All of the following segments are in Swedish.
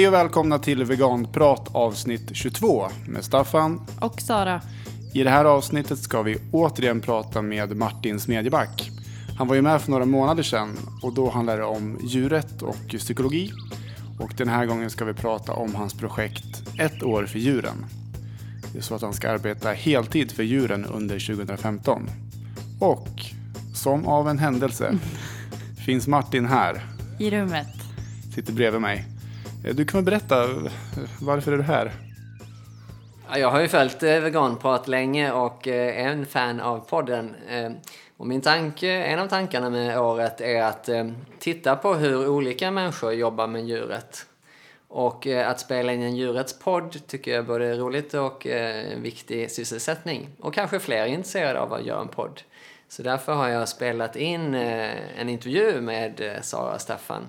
Hej och välkomna till Veganprat avsnitt 22 med Staffan. Och Sara. I det här avsnittet ska vi återigen prata med Martin Smedjeback. Han var ju med för några månader sedan och då handlade det om djuret och psykologi. Och den här gången ska vi prata om hans projekt Ett år för djuren. Det är så att han ska arbeta heltid för djuren under 2015. Och som av en händelse finns Martin här. I rummet. Sitter bredvid mig. Eh, du kan väl berätta, eh, varför är du här? Jag har ju följt eh, veganprat länge och är en fan av podden. Och min tanke, en av tankarna med året är att titta på hur olika människor jobbar med djuret. Och att spela in en djurets podd tycker jag är både roligt och en viktig sysselsättning. Och kanske fler är intresserade av att göra en podd. Så därför har jag spelat in en intervju med Sara och Staffan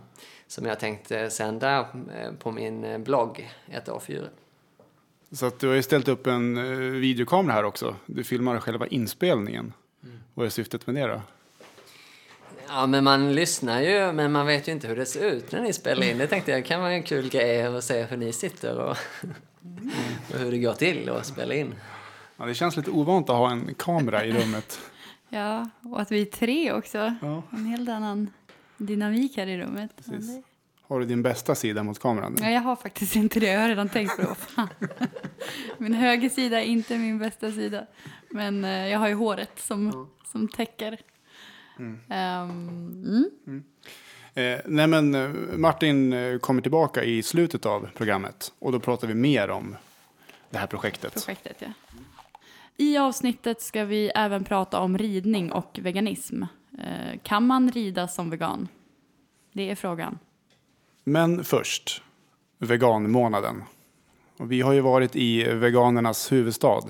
som jag tänkte sända eh, på min eh, blogg Ett år för djuren. Så att du har ju ställt upp en eh, videokamera här också. Du filmar själva inspelningen. Vad är syftet med det då? Ja, men man lyssnar ju, men man vet ju inte hur det ser ut när ni spelar in. Det tänkte jag kan vara en kul grej att se hur ni sitter och, och hur det går till att spela in. Ja, det känns lite ovant att ha en kamera i rummet. Ja, och att vi är tre också. Ja. En helt annan dynamik här i rummet. Precis. Har du din bästa sida mot kameran? Ja, jag har faktiskt inte det. Jag har redan tänkt på det. Min höger sida är inte min bästa sida. Men eh, jag har ju håret som, som täcker. Ehm, mm. Eh, nej men eh, Martin eh, kommer tillbaka i slutet av programmet. Och då pratar vi mer om det här projektet. projektet. Ja. I avsnittet ska vi även prata om ridning och veganism. Eh, kan man rida som vegan? Det är frågan. Men först, veganmånaden. Och vi har ju varit i veganernas huvudstad.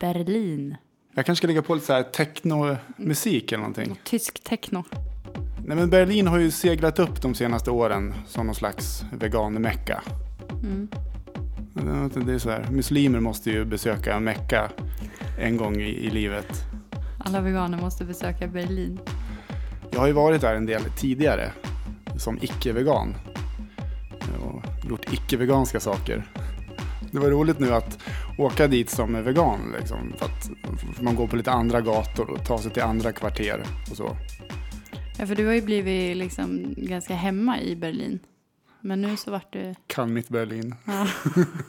Berlin. Jag kanske ska lägga på lite så här technomusik eller någonting. Tysk techno. Nej men Berlin har ju seglat upp de senaste åren som någon slags vegan-mecka. Mm. Det är så här, muslimer måste ju besöka Mecka en gång i, i livet. Alla veganer måste besöka Berlin. Jag har ju varit där en del tidigare som icke-vegan. Och gjort icke-veganska saker. Det var roligt nu att åka dit som vegan. Liksom, för att man går på lite andra gator och tar sig till andra kvarter och så. Ja, för du har ju blivit liksom ganska hemma i Berlin. Men nu så vart du... Kan mitt Berlin. Ja.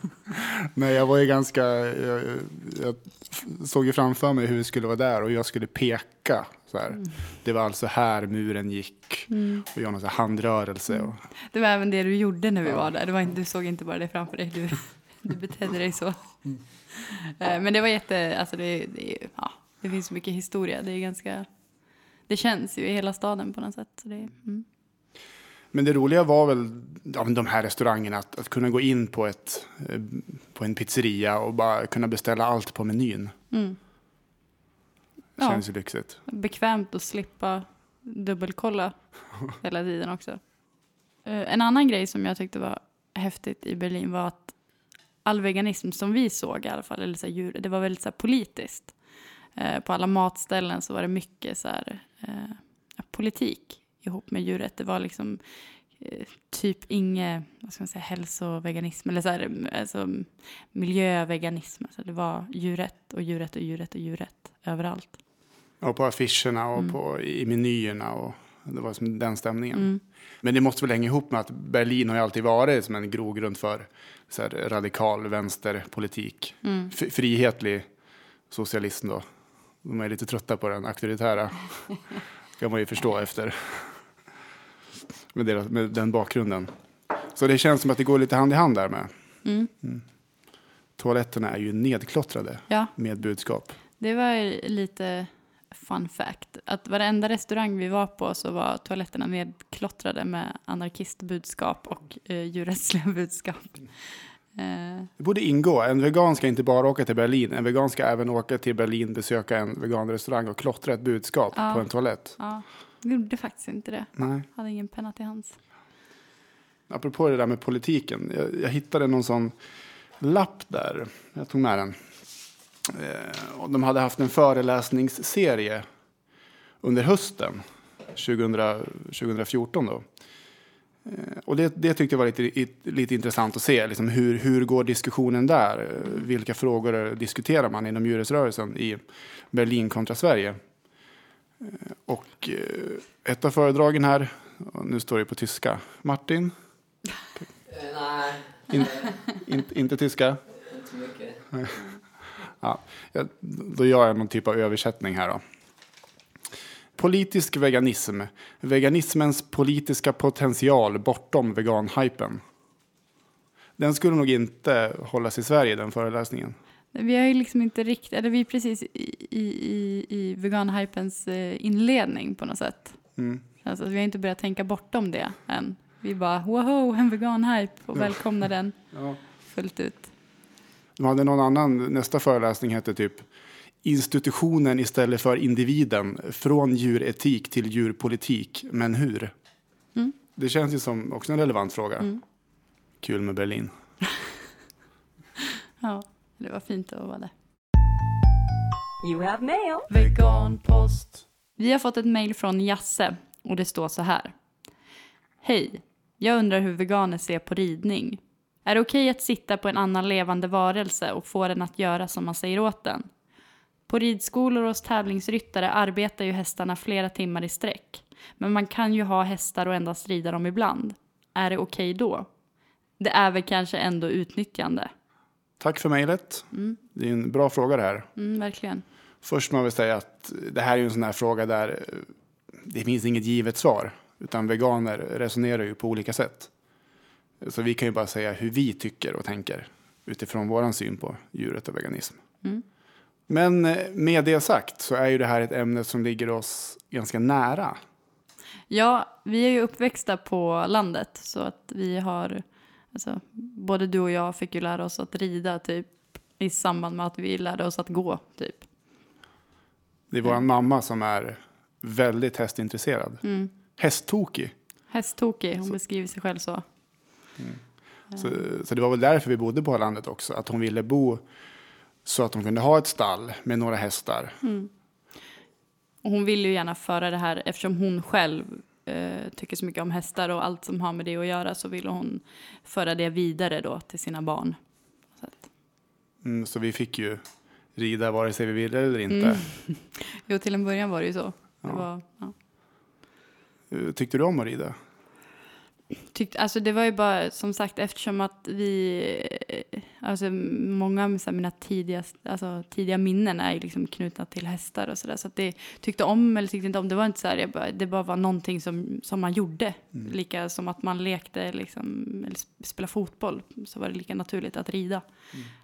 Nej, jag var ju ganska... Jag, jag såg ju framför mig hur det skulle vara där och jag skulle peka. Så här. Det var alltså här muren gick. Och göra någon handrörelse. Och, Det var även det du gjorde när vi var där. Det var inte, du såg inte bara det framför dig. Du, du betedde dig så. Eh, Men det var jätte... Alltså det, det, ja, det finns så mycket historia. Det är ganska... Det känns ju i hela staden på något sätt. Så det, mm. Men det roliga var väl ja, de här restaurangerna, att, att kunna gå in på, ett, eh, på en pizzeria och bara kunna beställa allt på menyn. Mm. Ja. Känns ju lyxigt. Bekvämt att slippa dubbelkolla hela tiden också. Eh, En annan grej som jag tyckte var häftigt i Berlin var att all veganism som vi såg i alla fall, eller så här djur, det var väldigt så här politiskt. Eh, På alla matställen så var det mycket så här, eh, politik ihop med djuret. Det var liksom eh, typ inget, vad ska man säga, hälsoveganism eller så här, alltså, miljöveganism. Alltså det var djurrätt och djurrätt och djurrätt och djurrätt överallt. Och på affischerna och Mm. på, i menyerna. Och det var som den stämningen. Mm. Men det måste väl hänga ihop med att Berlin har ju alltid varit som en grogrund för så här, radikal vänsterpolitik. Mm. Frihetlig socialism då. De är lite trötta på den auktoritära. kan man ju förstå efter. Med, deras, med den bakgrunden. Så det känns som att det går lite hand i hand där med. Mm. Toaletterna är ju nedklottrade Ja. med budskap. Det var lite fun fact. Att varenda restaurang vi var på så var toaletterna nedklottrade med anarkistbudskap och eh, djurrättsliga budskap. Eh, Det borde ingå. En vegan ska inte bara åka till Berlin. En vegan ska även åka till Berlin, besöka en veganrestaurang och klottra ett budskap Ja. på en toalett. ja, gjorde faktiskt inte det. Nej. Hade ingen penna till hands. Apropå det där med politiken. Jag, jag hittade någon sån lapp där. Jag tog med den. Eh, och de hade haft en föreläsningsserie under hösten 2000, 2014 då. Eh, Och det, det tyckte jag var lite, lite intressant att se. Liksom hur, hur går diskussionen där? Vilka frågor diskuterar man inom djurrättsrörelsen i Berlin kontra Sverige? Eh, Och eh, ett av föredragen här, nu står det på tyska. Martin, nej, In, in, inte tyska? inte mycket. Ja, då gör jag någon typ av översättning här då. Politisk veganism. Veganismens politiska potential bortom veganhypen. Den skulle nog inte hållas i Sverige, den föreläsningen. Vi har ju liksom inte riktigt, eller vi är precis i, i, i, veganhypens eh, inledning på något sätt. Mm. Alltså, vi har inte börjat tänka bortom det än. Vi bara woho, en veganhype och välkomnar den Ja. fullt ut. De hade någon annan, nästa föreläsning hette typ Institutionen istället för individen. Från djuretik till djurpolitik. Men hur? Mm. Det känns ju som också en relevant fråga. Mm. Kul med Berlin. Ja, det var fint att vara där. You have mail. Veganpost. Vi har fått ett mejl från Jasse och det står så här. Hej, jag undrar hur veganer ser på ridning. Är det okej att sitta på en annan levande varelse och få den att göra som man säger åt den? På ridskolor och hos tävlingsryttare arbetar ju hästarna flera timmar i sträck. Men man kan ju ha hästar och endast rida dem ibland. Är det okej då? Det är väl kanske ändå utnyttjande? Tack för mejlet. Det är en bra fråga det här. Mm, verkligen. Först må vi säga att det här är en sån här fråga där eh, det finns inget givet svar. Utan veganer resonerar ju på olika sätt. Så vi kan ju bara säga hur vi tycker och tänker utifrån våran syn på djuret och veganism. Mm. Men eh, med det sagt så är ju det här ett ämne som ligger oss ganska nära. Ja, vi är ju uppväxta på landet så att vi har, alltså, både du och jag fick ju lära oss att rida typ i samband med att vi lärde oss att gå typ. Det är våran mamma som är väldigt hästintresserad. Mm. Hästtokig. Hästtokig, hon beskriver sig själv så. Så, så det var väl därför vi bodde på landet också. Att hon ville bo så att hon kunde ha ett stall med några hästar. Och hon vill ju gärna föra det här eftersom hon själv eh, tycker så mycket om hästar och allt som har med det att göra så vill hon föra det vidare då till sina barn. Så Mm, så vi fick ju rida vare sig vi ville eller inte. jo, till en början var det ju så. Det Ja. var, ja. Eh, Tyckte du om att rida? Tyckt, alltså det var ju bara som sagt eftersom att vi, eh, alltså många av mina tidiga, alltså, tidiga minnen är liksom knutna till hästar och sådär. Så att det tyckte om eller tyckte inte om, det var inte så här, bara, det bara var någonting som, som man gjorde. Lika som att man lekte liksom, eller sp- spela fotboll så var det lika naturligt att rida.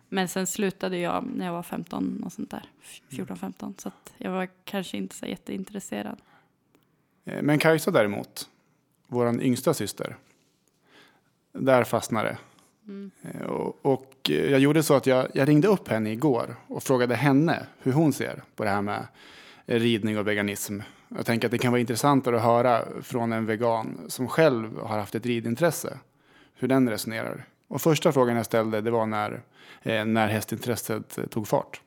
Men sen slutade jag när jag var 15 och sånt där, 14-15. Så att jag var kanske inte så jätteintresserad. Eh, Men Kajsa däremot, vår yngsta syster, där fastnade det. Eh, Och, och eh, jag gjorde så att jag, jag ringde upp henne igår och frågade henne hur hon ser på det här med ridning och veganism. Jag tänker att det kan vara intressantare att höra från en vegan som själv har haft ett ridintresse, hur den resonerar. Och första frågan jag ställde det var när, eh, när hästintresset tog fart.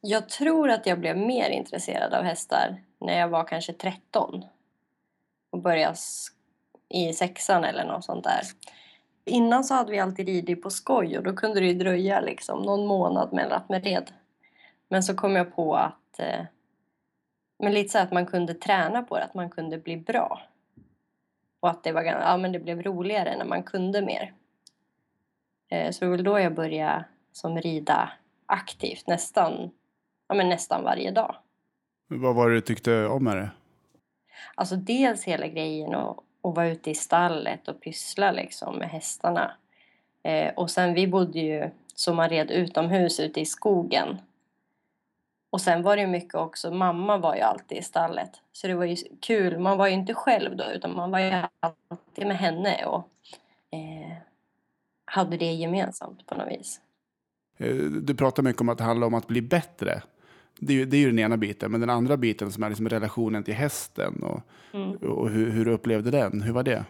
Jag tror att jag blev mer intresserad av hästar när jag var kanske 13 och började i sexan eller något sånt där. Innan så hade vi alltid ridit på skoj och då kunde det ju dröja liksom någon månad mellan att man red. Men så kom jag på att eh, men lite så att man kunde träna på det, att man kunde bli bra. Och att det var ja, men det blev roligare när man kunde mer. Eh, så det var väl då jag började som rida aktivt nästan ja, men nästan varje dag. Vad var det du tyckte om med det? Alltså dels hela grejen och, och vara ute i stallet och pyssla liksom med hästarna. Eh, och sen vi bodde ju så man red utomhus ute i skogen. Och sen var det ju mycket också, mamma var ju alltid i stallet. Så det var ju kul, man var ju inte själv då utan man var ju alltid med henne och eh, hade det gemensamt på något vis. Eh, du pratar mycket om att det handlar om att bli bättre. Det är, ju, det är ju den ena biten. Men den andra biten som är liksom relationen till hästen och, Mm. och hur, hur du upplevde den. Hur var det?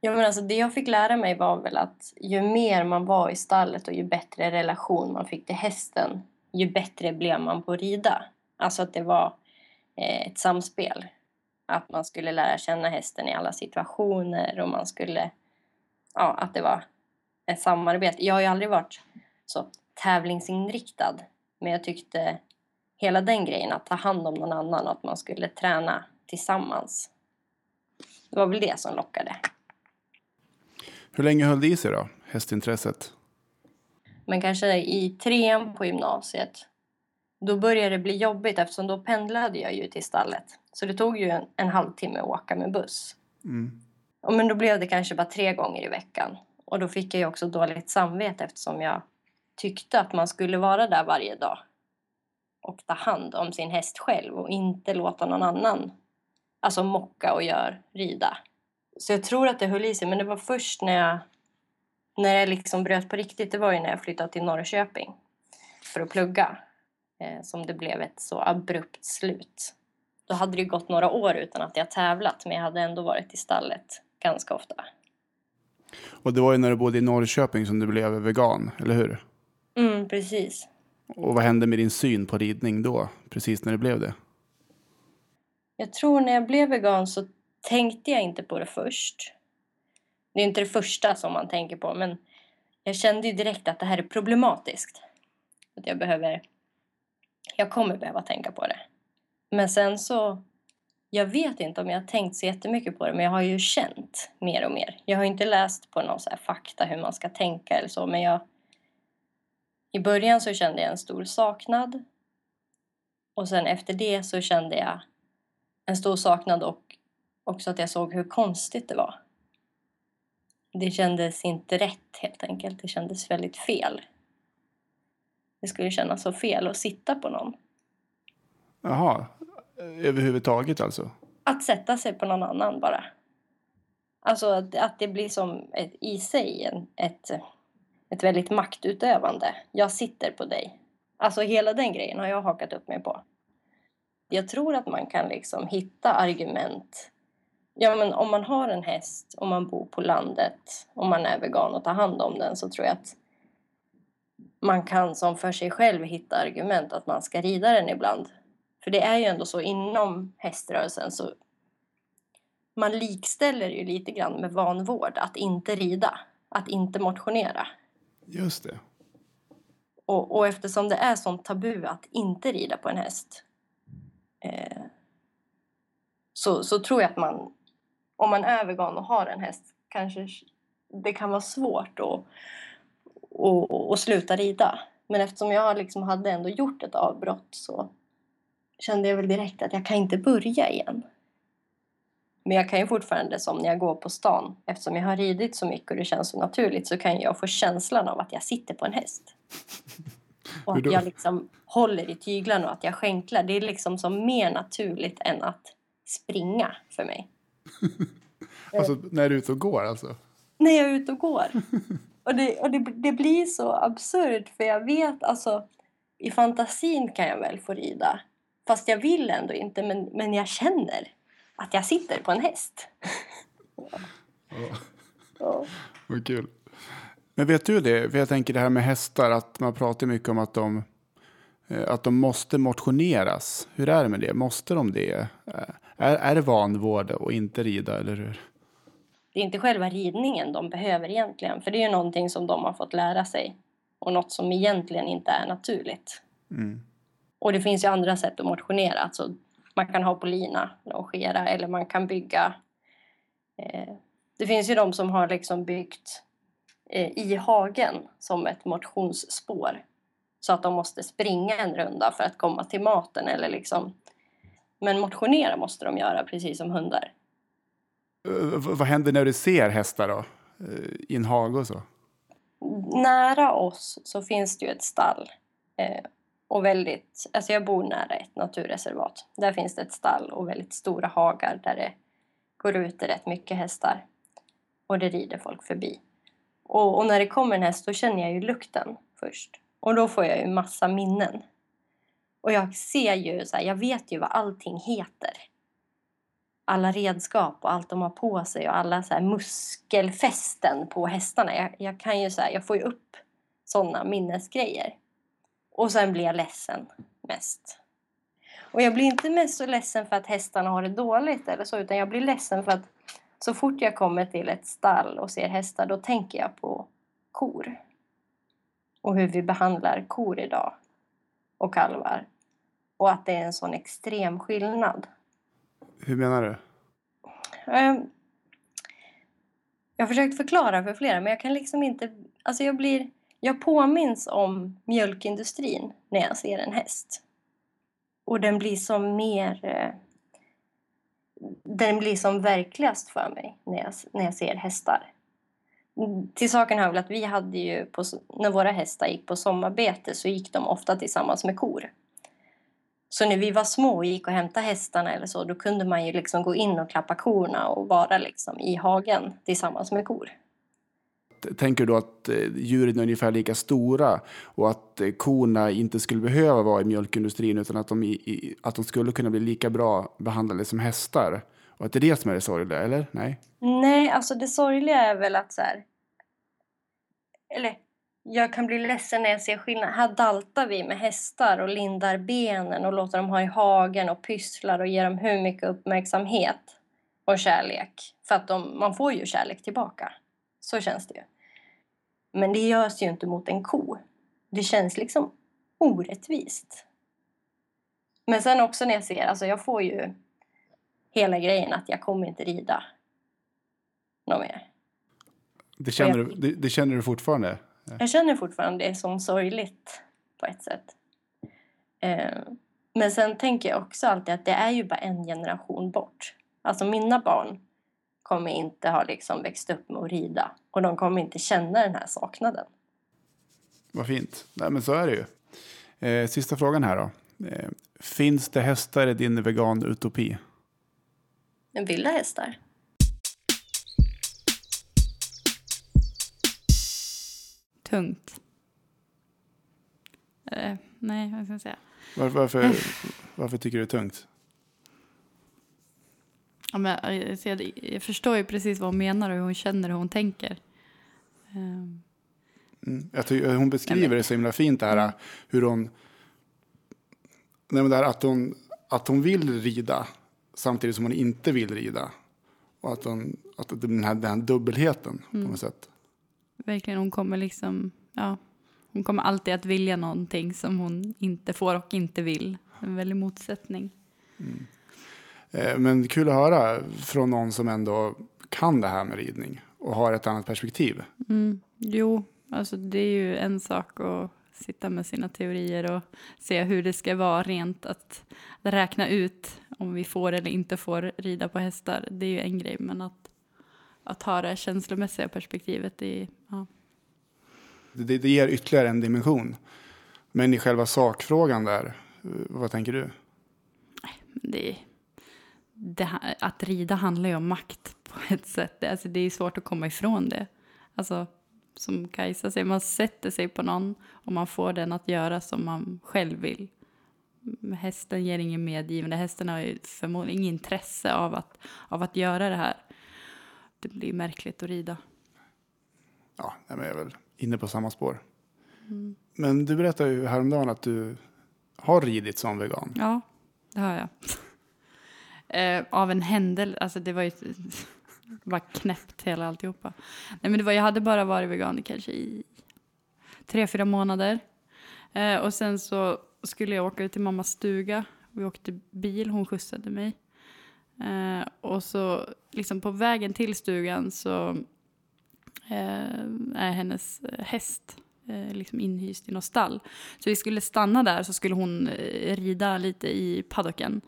Ja, men alltså det jag fick lära mig var väl att ju mer man var i stallet och ju bättre relation man fick till hästen, ju bättre blev man på att rida. Alltså att det var eh, ett samspel. Att man skulle lära känna hästen i alla situationer och man skulle, ja, att det var ett samarbete. Jag har ju aldrig varit så tävlingsinriktad, men jag tyckte hela den grejen att ta hand om någon annan och att man skulle träna tillsammans. Det var väl det som lockade. Hur länge höll det i sig då, hästintresset? Men kanske i trean på gymnasiet, då började det bli jobbigt eftersom då pendlade jag ju till stallet. Så det tog ju en, en halvtimme att åka med buss. Mm. Men då blev det kanske bara tre gånger i veckan. Och då fick jag ju också dåligt samvete eftersom jag tyckte att man skulle vara där varje dag. Och ta hand om sin häst själv och inte låta någon annan alltså mocka och gör rida. Så jag tror att det höll i sig, men det var först när jag, när jag liksom bröt på riktigt, det var ju när jag flyttade till Norrköping för att plugga, eh, som det blev ett så abrupt slut. Då hade det gått några år utan att jag tävlat, men jag hade ändå varit i stallet ganska ofta. Och det var ju när du bodde i Norrköping som du blev vegan, eller hur? Mm, precis. Och vad hände med din syn på ridning då, precis när det blev det? Jag tror när jag blev vegan så tänkte jag inte på det först. Det är inte det första som man tänker på, men jag kände ju direkt att det här är problematiskt. Att jag behöver... Jag kommer behöva tänka på det. Men sen så... Jag vet inte om jag har tänkt så jättemycket på det, men jag har ju känt mer och mer. Jag har inte läst på någon så här fakta hur man ska tänka eller så, men jag... I början så kände jag en stor saknad. Och sen efter det så kände jag en stor saknad och också att jag såg hur konstigt det var. Det kändes inte rätt helt enkelt. Det kändes väldigt fel. Det skulle kännas så fel att sitta på någon. Jaha, överhuvudtaget alltså? Att sätta sig på någon annan bara. Alltså att, att det blir som ett, i sig en, ett, ett väldigt maktutövande. Jag sitter på dig. Alltså hela den grejen har jag hakat upp mig på. Jag tror att man kan liksom hitta argument. Ja, men om man har en häst, om man bor på landet, om man är vegan och tar hand om den så tror jag att man kan som för sig själv hitta argument att man ska rida den ibland. För det är ju ändå så inom häströrelsen så man likställer ju lite grann med vanvård att inte rida, att inte motionera. Just det. Och, och eftersom det är sånt tabu att inte rida på en häst eh, så, så tror jag att man, om man är vegan och har en häst, kanske det kan vara svårt att, att, att sluta rida. Men eftersom jag liksom hade ändå gjort ett avbrott så kände jag väl direkt att jag kan inte börja igen. Men jag kan ju fortfarande, som när jag går på stan, eftersom jag har ridit så mycket och det känns så naturligt, så kan jag få känslan av att jag sitter på en häst. Och att jag liksom håller i tyglarna och att jag skänklar. Det är liksom som mer naturligt än att springa för mig. Alltså när du är ute och går alltså? När jag är ute och går. Och det, och det, det blir så absurt för jag vet alltså i fantasin kan jag väl få rida. Fast jag vill ändå inte men, men jag känner att jag sitter på en häst. Ja. Vad kul. Men vet du det? För jag tänker det här med hästar, att man pratar mycket om att de, eh, att de måste motioneras. Hur är det med det? Måste de det? Eh, Är, är det vanvård och inte rida, eller hur? Det är inte själva ridningen de behöver egentligen. För det är ju någonting som de har fått lära sig. Och något som egentligen inte är naturligt. Mm. Och det finns ju andra sätt att motionera. Alltså, man kan ha på lina, longera, eller man kan bygga. Eh, det finns ju de som har liksom byggt eh, i hagen som ett motionsspår. Så att de måste springa en runda för att komma till maten. Eller liksom. Men motionera måste de göra, precis som hundar. Eh, Vad händer när du ser hästar då? Eh, I en hage och så? Nära oss så finns det ju ett stall. Och väldigt, alltså jag bor nära ett naturreservat. Där finns det ett stall och väldigt stora hagar där det går ut rätt mycket hästar. Och det rider folk förbi. Och, och när det kommer en häst då känner jag ju lukten först. Och då får jag ju massa minnen. Och jag ser ju, så här, jag vet ju vad allting heter. Alla redskap och allt de har på sig och alla så här muskelfästen på hästarna. Jag, jag kan ju så här, jag får ju upp sådana minnesgrejer. Och sen blir jag ledsen mest. Och jag blir inte mest så ledsen för att hästarna har det dåligt eller så, utan jag blir ledsen för att så fort jag kommer till ett stall och ser hästar, då tänker jag på kor. Och hur vi behandlar kor idag. Och kalvar. Och att det är en sån extrem skillnad. Hur menar du? Ehm, Jag har försökt förklara för flera, men jag kan liksom inte... Alltså jag blir... Jag påminns om mjölkindustrin när jag ser en häst. Och den blir som mer... Eh, den blir som verkligast för mig när jag, när jag ser hästar. Till saken hör väl att vi hade ju, på, när våra hästar gick på sommarbete så gick de ofta tillsammans med kor. Så när vi var små och gick och hämtade hästarna eller så, då kunde man ju liksom gå in och klappa korna och vara liksom i hagen tillsammans med kor. Tänker du då att eh, djuren är ungefär lika stora och att eh, korna inte skulle behöva vara i mjölkindustrin utan att de, i, i, att de skulle kunna bli lika bra behandlade som hästar? Och att det är det som är det sorgliga, eller? Nej? Nej, alltså det sorgliga är väl att så här... Eller, jag kan bli ledsen när jag ser skillnad. Här daltar vi med hästar och lindar benen och låter dem ha i hagen och pysslar och ger dem hur mycket uppmärksamhet och kärlek. För att de, man får ju kärlek tillbaka. Så känns det ju. Men det görs ju inte mot en ko. Det känns liksom orättvist. Men sen också när jag ser, alltså jag får ju hela grejen att jag kommer inte rida något mer. Det känner, jag- du, det, det känner du fortfarande? Jag känner fortfarande det som sorgligt på ett sätt. Eh, men sen tänker jag också alltid att det är ju bara en generation bort. Alltså mina barn kommer inte ha liksom växt upp med att rida och de kommer inte känna den här saknaden. Vad fint. Nej, men så är det ju. Eh, sista frågan här då. Eh, finns det hästar i din vegan-utopi? Men vilda hästar? Tungt. Eh, nej, vad ska jag säga? Var, varför, varför tycker du det är tungt? Ja, men, eh, jag, jag förstår ju precis vad hon menar och hur hon känner och hur hon tänker. Ehm, Mm. Jag tycker, hon beskriver det så himla fint det här hur hon... Nej, men det här att, hon att hon vill rida samtidigt som hon inte vill rida. Och att, hon, att det- den, här, den här dubbelheten på något sätt. verkligen, hon kommer liksom, ja, hon kommer alltid att vilja någonting som hon inte får och inte vill. En väldig motsättning. Eh, Men kul att höra från någon som ändå kan det här med ridning och har ett annat perspektiv. Mm. Jo, alltså det är ju en sak att sitta med sina teorier och se hur det ska vara rent att räkna ut om vi får eller inte får rida på hästar. Det är ju en grej, men att, att ha det känslomässiga perspektivet, det ja. Det, det ger ytterligare en dimension. Men i själva sakfrågan där, eh, vad tänker du? det, det, att rida handlar ju om makt på ett sätt. Det, alltså, det är svårt att komma ifrån det. Alltså, som Kajsa säger, man sätter sig på någon och man får den att göra som man själv vill. Hästen ger ingen medgivande. Hästen har ju förmodligen inget intresse av att, av att göra det här. Det blir märkligt att rida. Ja, jag är väl inne på samma spår. Men du berättade ju häromdagen att du har ridit som vegan. Ja, det har jag. eh, av en händelse, alltså det var ju bara knäppt hela alltihopa. Nej men det var, jag hade bara varit vegan i kanske i tre, fyra månader. Eh, och sen så skulle jag åka ut till mammas stuga. Vi åkte bil, hon skjutsade mig. Eh, och så liksom på vägen till stugan så eh, är hennes häst eh, liksom inhyst i något stall. Så vi skulle stanna där så skulle hon eh, rida lite i paddocken.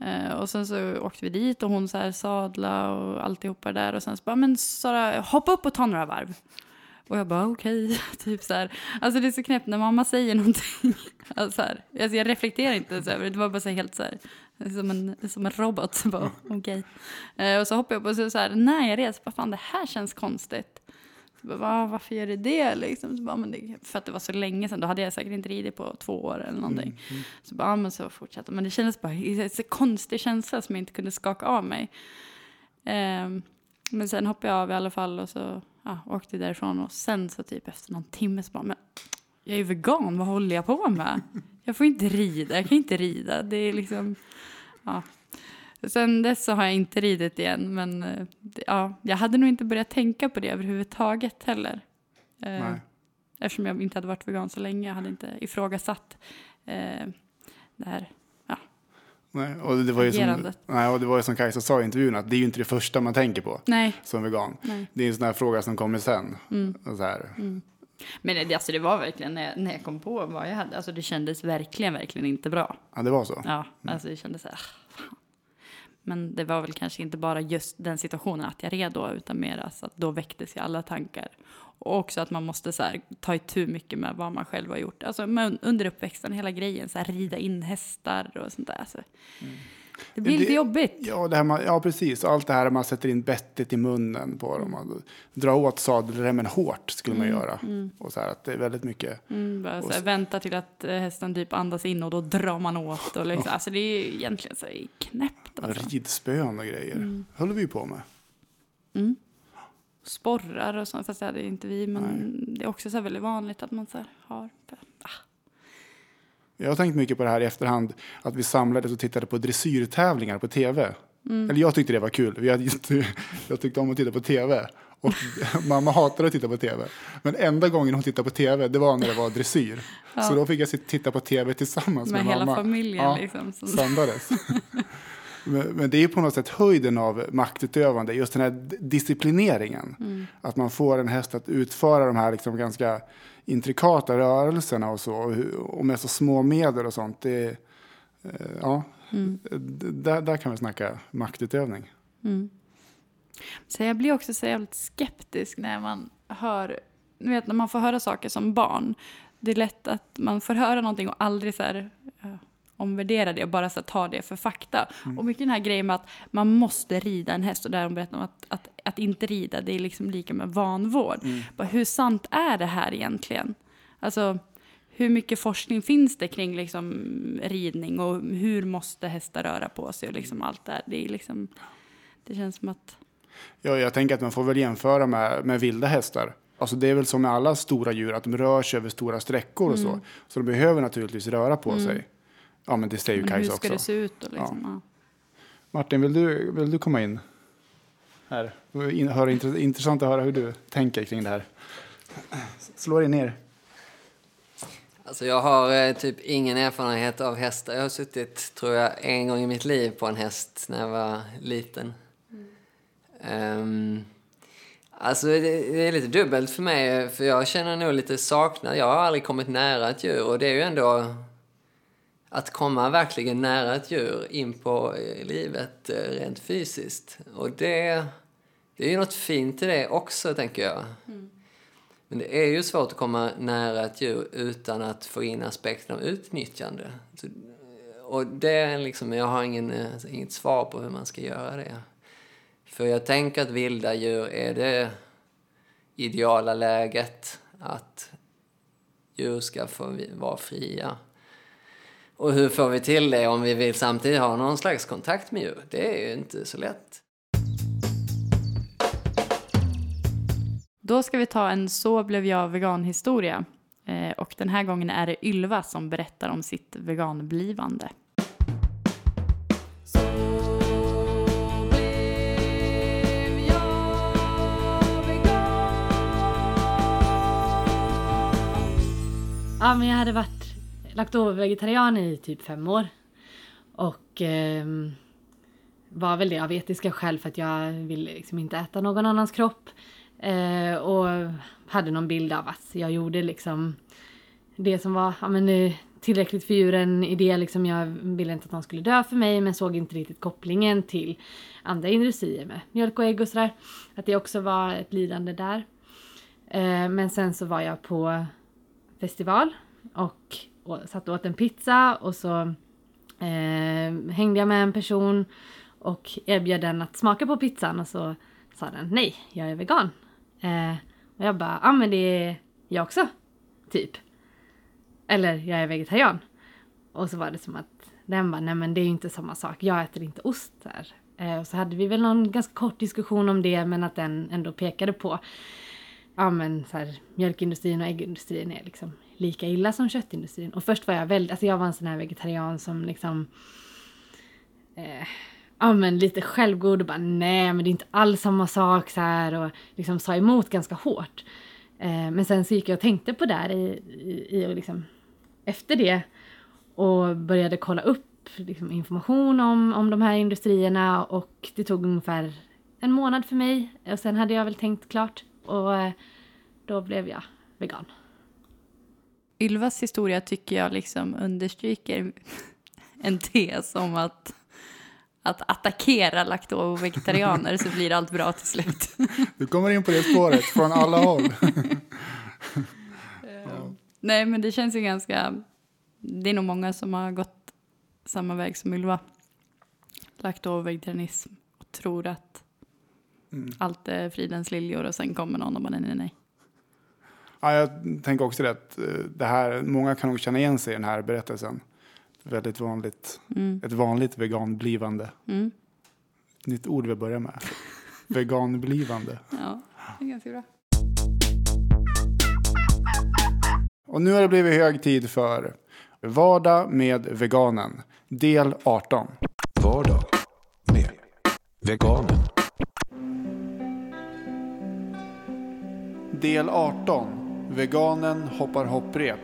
Eh, och sen så åkte vi dit och hon så här sadla och alltihopa där och sen så bara, men Sara, hoppa upp och ta några varv. Och jag bara okej, typ så här. Alltså det är så knäppt när mamma säger någonting. Alltså, så här, alltså jag reflekterar inte ens över det, det var bara så här helt så här, som en, som en robot. Så bara okej. Eh, och så hoppade jag upp och så, så här, när jag reser, bara fan det här känns konstigt. Va, varför gör det det liksom? Så bara, men det? För att det var så länge sedan, då hade jag säkert inte ridit på två år eller någonting. Så bara, men så fortsatte Men det kändes bara, det en konstig känsla som jag inte kunde skaka av mig. Ehm, men sen hoppade jag av i alla fall och så ja, åkte därifrån och sen så typ efter någon timme så bara, men jag är ju vegan, vad håller jag på med? Jag får inte rida, jag kan inte rida. Det är liksom, ja. Sen dess så har jag inte ridit igen, men eh, ja, jag hade nog inte börjat tänka på det överhuvudtaget heller. Eh, Nej. Eftersom jag inte hade varit vegan så länge, jag hade inte ifrågasatt eh, det här. Nej, och det var ju som, nej, och det var ju som Kajsa sa i intervjun att det är ju inte det första man tänker på Nej, som vegan. nej. Det är en sån här fråga som kommer sen. Mm. Så här. Men det, alltså, det var verkligen när jag, när jag kom på vad jag hade, alltså det kändes verkligen, verkligen inte bra. Ja, det var så. Ja, alltså det kändes så här. Men det var väl kanske inte bara just den situationen att jag red då, utan mer alltså att då väcktes ju alla tankar. Och också att man måste så här, ta itu mycket med vad man själv har gjort. Alltså under uppväxten, hela grejen, så här, rida in hästar och sånt där. Alltså. Mm. Det blir lite jobbigt. Ja, det här man, ja, precis. Allt det här man sätter in bettet i munnen på dem. Man drar åt sadelremmen hårt skulle man göra. Och så här, att det är väldigt mycket. Mm, bara så här, vänta till att eh, hästen typ andas in och då drar man åt. Och liksom, alltså det är ju egentligen så här, knäppt. Alltså. Ridspön och grejer. håller vi på med. Mm. Sporrar och sånt, fast det hade inte vi. Men det är också så väldigt vanligt att man så har. Ah. Jag har tänkt mycket på det här i efterhand. Att vi samlades och tittade på dressyrtävlingar på tv. Mm. Eller jag tyckte det var kul. Inte, jag tyckte om att titta på tv. Och mamma hatade att titta på tv. Men enda gången hon tittade på tv, det var när det var dressyr. Så då fick jag titta på tv tillsammans med, Med hela mamma. familjen Ja, liksom. Som. men, det är på något sätt höjden av maktutövande, just den här disciplineringen. Mm. Att man får en häst att utföra de här liksom ganska intrikata rörelserna och så. Och, med så små medel och sånt. Det, eh, ja, Mm. där, där kan vi snacka maktutövning. Mm. Så jag blir också så jävligt skeptisk när man hör, vet när man får höra saker som barn. Det är lätt att man får höra någonting och aldrig så här, omvärdera det och bara så ta det för fakta. Och mycket den här grejen med att man måste rida en häst och där de berättar om att, att, att inte rida det är liksom lika med vanvård. Bara, hur sant är det här egentligen? Alltså hur mycket forskning finns det kring liksom, ridning och hur måste hästar röra på sig och liksom allt det här. Det, är liksom, det känns som att... Ja, jag tänker att man får väl jämföra med, med vilda hästar. Alltså det är väl som med alla stora djur, att de rör sig över stora sträckor och så. Så de behöver naturligtvis röra på sig. Ja, men det säger ju Men hur Kajsa ska också. det se ut? Och liksom, ja. Martin, vill du, vill du komma in? Här. In- intress- intressant att höra hur du tänker kring det här. Slå dig ner. Alltså jag har eh, typ ingen erfarenhet av hästar. Jag har suttit, tror jag, en gång i mitt liv på en häst när jag var liten. Ehm, alltså det, det är lite dubbelt för mig, för jag känner nog lite saknad. Jag har aldrig kommit nära ett djur och det är ju ändå att komma verkligen nära ett djur in på eh, livet eh, rent fysiskt. Och det, det är ju något fint i det också, tänker jag. Men det är ju svårt att komma nära ett djur utan att få in aspekten av utnyttjande. Så, och det är liksom, jag har ingen, eh, inget svar på hur man ska göra det. För jag tänker att vilda djur är det ideala läget att djur ska få vara fria. Och hur får vi till det om vi vill samtidigt ha någon slags kontakt med djur? Det är ju inte så lätt. Då ska vi ta en Så blev jag vegan-historia. Eh, och den här gången är det Ylva som berättar om sitt veganblivande. Ja, men jag hade varit laktovegetarian i typ fem år. Och eh, var väl det av etiska skäl för att jag ville liksom inte äta någon annans kropp. Eh, och hade någon bild av att jag gjorde liksom det som var ja, men, eh, tillräckligt för djuren i det. Liksom, jag ville inte att de skulle dö för mig men såg inte riktigt kopplingen till andra industrier med mjölk och ägg och sådär. Att det också var ett lidande där. Eh, men sen så var jag på festival och, och satt och åt en pizza och så eh, hängde jag med en person och erbjöd den att smaka på pizzan och så sa den nej, jag är vegan. Eh, och jag bara, ja ah, men det är jag också, typ. Eller jag är vegetarian. Och så var det som att den bara, nej men det är ju inte samma sak, jag äter inte ost här. Eh, och så hade vi väl någon ganska kort diskussion om det men att den ändå pekade på ja men så här, mjölkindustrin och äggindustrin är liksom lika illa som köttindustrin. Och först var jag väldigt, alltså jag var en sån här vegetarian som liksom eh, ja men lite självgod och bara nej men det är inte alls samma sak så här och liksom sa emot ganska hårt. Eh, men sen så gick jag och tänkte på det här i, i, i liksom efter det och började kolla upp liksom, information om, om de här industrierna och det tog ungefär en månad för mig och sen hade jag väl tänkt klart och eh, då blev jag vegan. Ylvas historia tycker jag liksom understryker en tes om att att attackera lakto-vegetarianer så blir allt bra till slut. Du kommer in på det spåret från alla håll. Nej, men det känns ju ganska... Det är nog många som har gått samma väg som Ylva. Lakto-vegetarianism och tror att allt är fridens liljor och sen kommer någon och bara nej, nej, nej. Ja, jag tänker också det att eh, det här, många kan nog känna igen sig i den här berättelsen. Väldigt vanligt, Mm. ett vanligt veganblivande. Mm. Nytt ord vi börjar med. Veganblivande. Ja, det är ganska bra. Och nu har det blivit hög tid för Vardag med veganen, del 18. Vardag med veganen. Del 18. Veganen hoppar hopprep.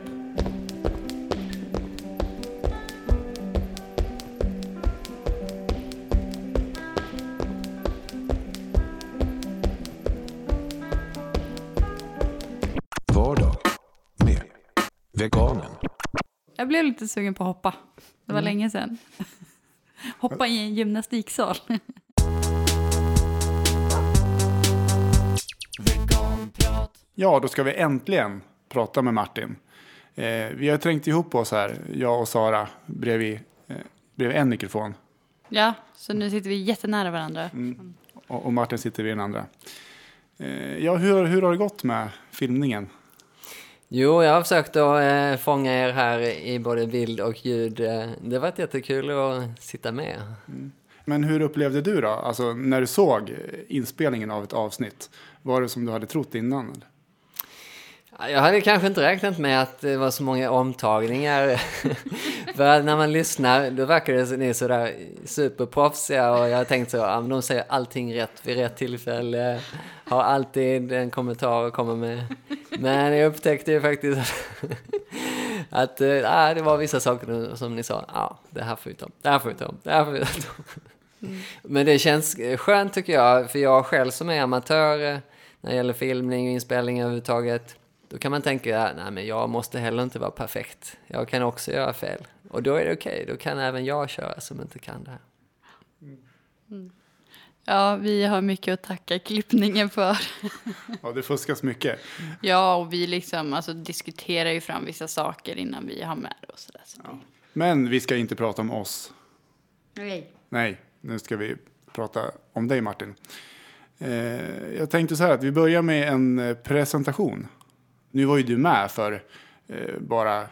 Vardag med veganen. Jag blev lite sugen på att hoppa. Det var Mm. länge sedan. Hoppa i en gymnastiksal. Ja, då ska vi äntligen prata med Martin. Eh, vi har trängt ihop oss här, jag och Sara, bredvid, eh, bredvid en mikrofon. Ja, så nu sitter vi jättenära varandra. Mm. Och, och Martin sitter vid den andra. Eh, ja, hur, hur har det gått med filmningen? Jo, jag har försökt att eh, fånga er här i både bild och ljud. Eh, Det har varit jättekul att sitta med. Men hur upplevde du då? Alltså när du såg eh, inspelningen av ett avsnitt. Var det som du hade trott innan? Eller? Ja, Jag hade kanske inte räknat med att det var så många omtagningar. För när man lyssnar, då verkar det som ni är sådär superproffsiga och jag har tänkt så, ja, men de säger allting rätt vid rätt tillfälle, har alltid en kommentar att komma med. Men jag upptäckte ju faktiskt att ja, det var vissa saker som ni sa, ja, det här får vi ta om, det här får vi ta om, det här får vi ta om. Men det känns skönt tycker jag, för jag själv som är amatör eh, när det gäller filmning och inspelning överhuvudtaget, då kan man tänka, nej men jag måste heller inte vara perfekt. Jag kan också göra fel. Och då är det okej, då kan även jag köra som inte kan det här. Ja, vi har mycket att tacka klippningen för. Ja, det fuskas mycket. Ja, och vi liksom, alltså, diskuterar ju fram vissa saker innan vi har med det och sådär. Så. Men vi ska inte prata om oss. Nej. Nej, nu ska vi prata om dig Martin. Eh, jag tänkte så här att vi börjar med en eh, presentation. Nu var ju du med för eh, bara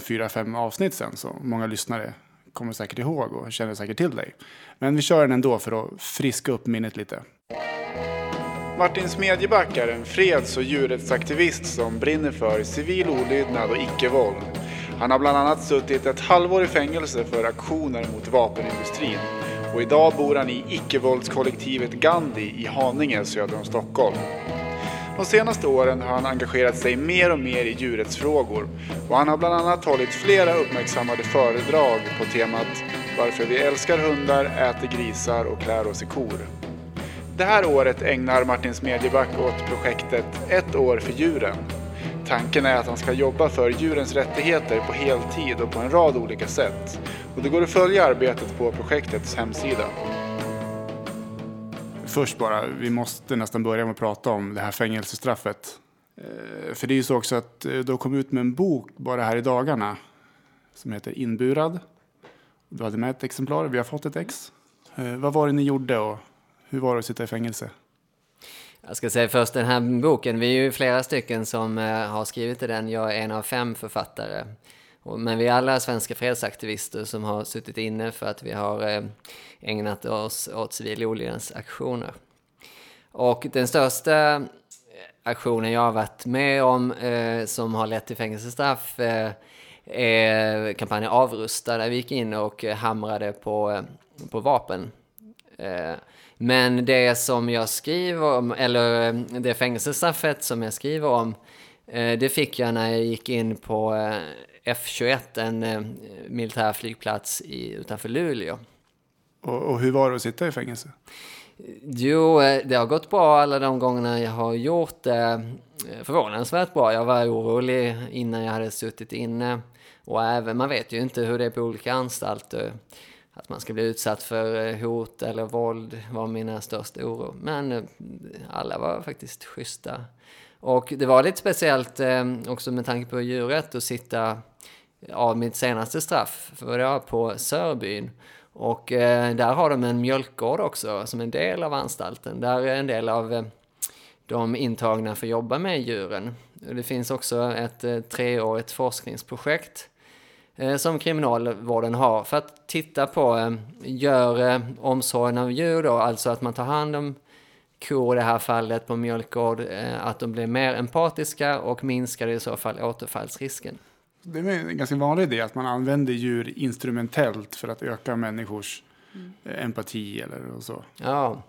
fyra, fem avsnitt sen, så många lyssnare kommer säkert ihåg och känner säkert till dig. Men vi kör den ändå för att friska upp minnet lite. Martin Smedjeback är en freds och djurrättsaktivist som brinner för civil olydnad och icke-våld. Han har bland annat suttit ett halvår i fängelse för aktioner mot vapenindustrin och idag bor han i icke-våldskollektivet Gandhi i Haninge söder om Stockholm. De senaste åren har han engagerat sig mer och mer i djurrättsfrågor och han har bland annat hållit flera uppmärksammade föredrag på temat Varför vi älskar hundar, äter grisar och klär oss i kor. Det här året ägnar Martin Smedjeback åt projektet Ett år för djuren. Tanken är att han ska jobba för djurens rättigheter på heltid och på en rad olika sätt. Och det går att följa arbetet på projektets hemsida. Först bara, vi måste nästan börja med att prata om det här fängelsestraffet. Eh, för det är ju så också att eh, du har kommit ut med en bok bara här i dagarna som heter Inburad. Du hade med ett exemplar, vi har fått ett ex. Eh, vad var det ni gjorde och hur var det att sitta i fängelse? Jag ska säga först den här boken, vi är ju flera stycken som har skrivit i den, jag är en av fem författare. Men vi är alla svenska fredsaktivister som har suttit inne för att vi har eh, ägnat oss åt civil olydnadsaktioner. Och den största eh, aktionen jag har varit med om eh, som har lett till fängelsestraff eh, är kampanjen Avrusta där vi gick in och hamrade på, eh, på vapen. Eh, men det som jag skriver om, eller det fängelsestraffet som jag skriver om, eh, det fick jag när jag gick in på eh, F21, en eh, militär flygplats i, utanför Luleå. Och, och hur var det att sitta i fängelse? Jo, eh, det har gått bra alla de gångerna jag har gjort det. Eh, Förvånansvärt bra. Jag var orolig innan jag hade suttit inne. Och även, man vet ju inte hur det är på olika anstalter. Att man ska bli utsatt för eh, hot eller våld var mina största oro. Men eh, alla var faktiskt schyssta. Och det var lite speciellt eh, också med tanke på djuret att sitta av mitt senaste straff. För det var på Sörbyn. Och eh, där har de en mjölkgård också som en del av anstalten. Där är en del av eh, de intagna får jobba med djuren. Och Det finns också ett eh, treårigt forskningsprojekt eh, som kriminalvården har för att titta på, eh, gör eh, omsorgen av djur då, alltså att man tar hand om kor i det här fallet på mjölkgård, eh, att de blir mer empatiska och minskar i så fall återfallsrisken. Det är en ganska vanlig idé att man använder djur instrumentellt för att öka människors eh, empati eller och så. Ja.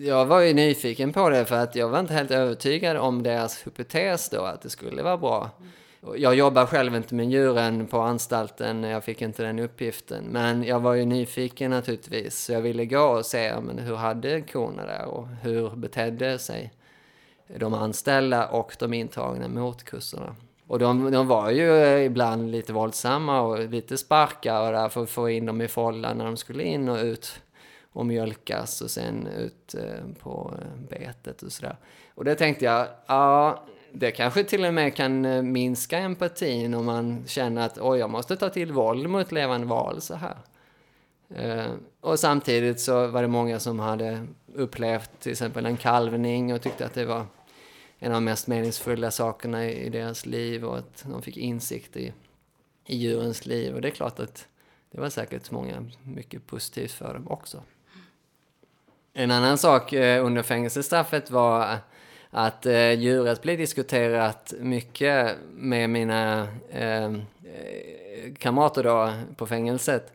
Jag var ju nyfiken på det för att jag var inte helt övertygad om deras hypotes då, att det skulle vara bra. Och jag jobbar själv inte med djuren på anstalten, jag fick inte den uppgiften. Men jag var ju nyfiken naturligtvis, så jag ville gå och se men hur hade korna där och hur betedde sig de anställda och de intagna mot kurserna. Och de, de var ju ibland lite våldsamma och lite sparkar och där för att få in dem i fållan när de skulle in och ut och mjölkas och sen ut eh, på betet och sådär. Och det tänkte jag, ja, det kanske till och med kan eh, minska empatin om man känner att oj, jag måste ta till våld mot levande val så här. Uh, och samtidigt så var det många som hade upplevt till exempel en kalvning och tyckte att det var en av de mest meningsfulla sakerna i, i deras liv och att de fick insikt i, i djurens liv. Och det är klart att det var säkert många mycket positivt för dem också. En annan sak eh, under fängelsestraffet var att eh, djuret blir diskuterat mycket med mina eh, eh, kamrater då på fängelset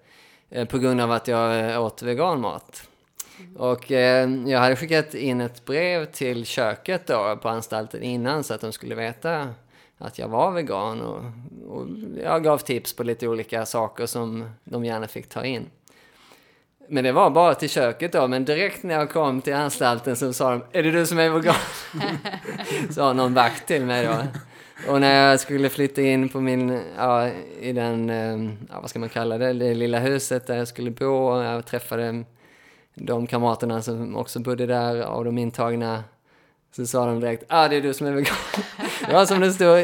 eh, på grund av att jag eh, åt veganmat. Och eh, jag hade skickat in ett brev till köket då på anstalten innan så att de skulle veta att jag var vegan och, och jag gav tips på lite olika saker som de gärna fick ta in. Men det var bara till köket då, men direkt när jag kom till anstalten så sa de Är det du som är vegan? sa någon vakt till mig då. Och när jag skulle flytta in på min, ja, i den, ehm, ja, vad ska man kalla det, det lilla huset där jag skulle bo och jag träffade de kamraterna som också bodde där av de intagna så sa de direkt ah det är du som är vegan. Det var som det stod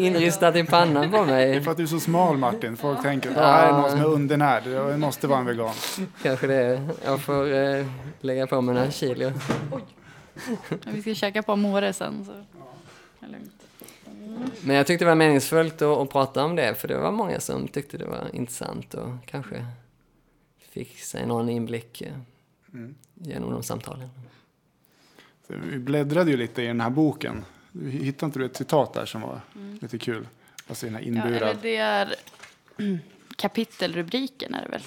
inristat i pannan på Det är mig. för att du är så smal Martin. Folk tänker att det här är någon som är undernärd. Det måste vara en vegan. Kanske det. Jag får eh, lägga på mig några kilo. Vi ska käka på Måre sen. Så. Men jag tyckte det var meningsfullt att, att prata om det för det var många som tyckte det var intressant och kanske fick sig någon inblick eh, genom de samtalen. Vi bläddrade ju lite i den här boken. Hittade inte du ett citat där som var lite kul? Alltså den här Ja, inburad. eller det är kapitelrubriken är det väl.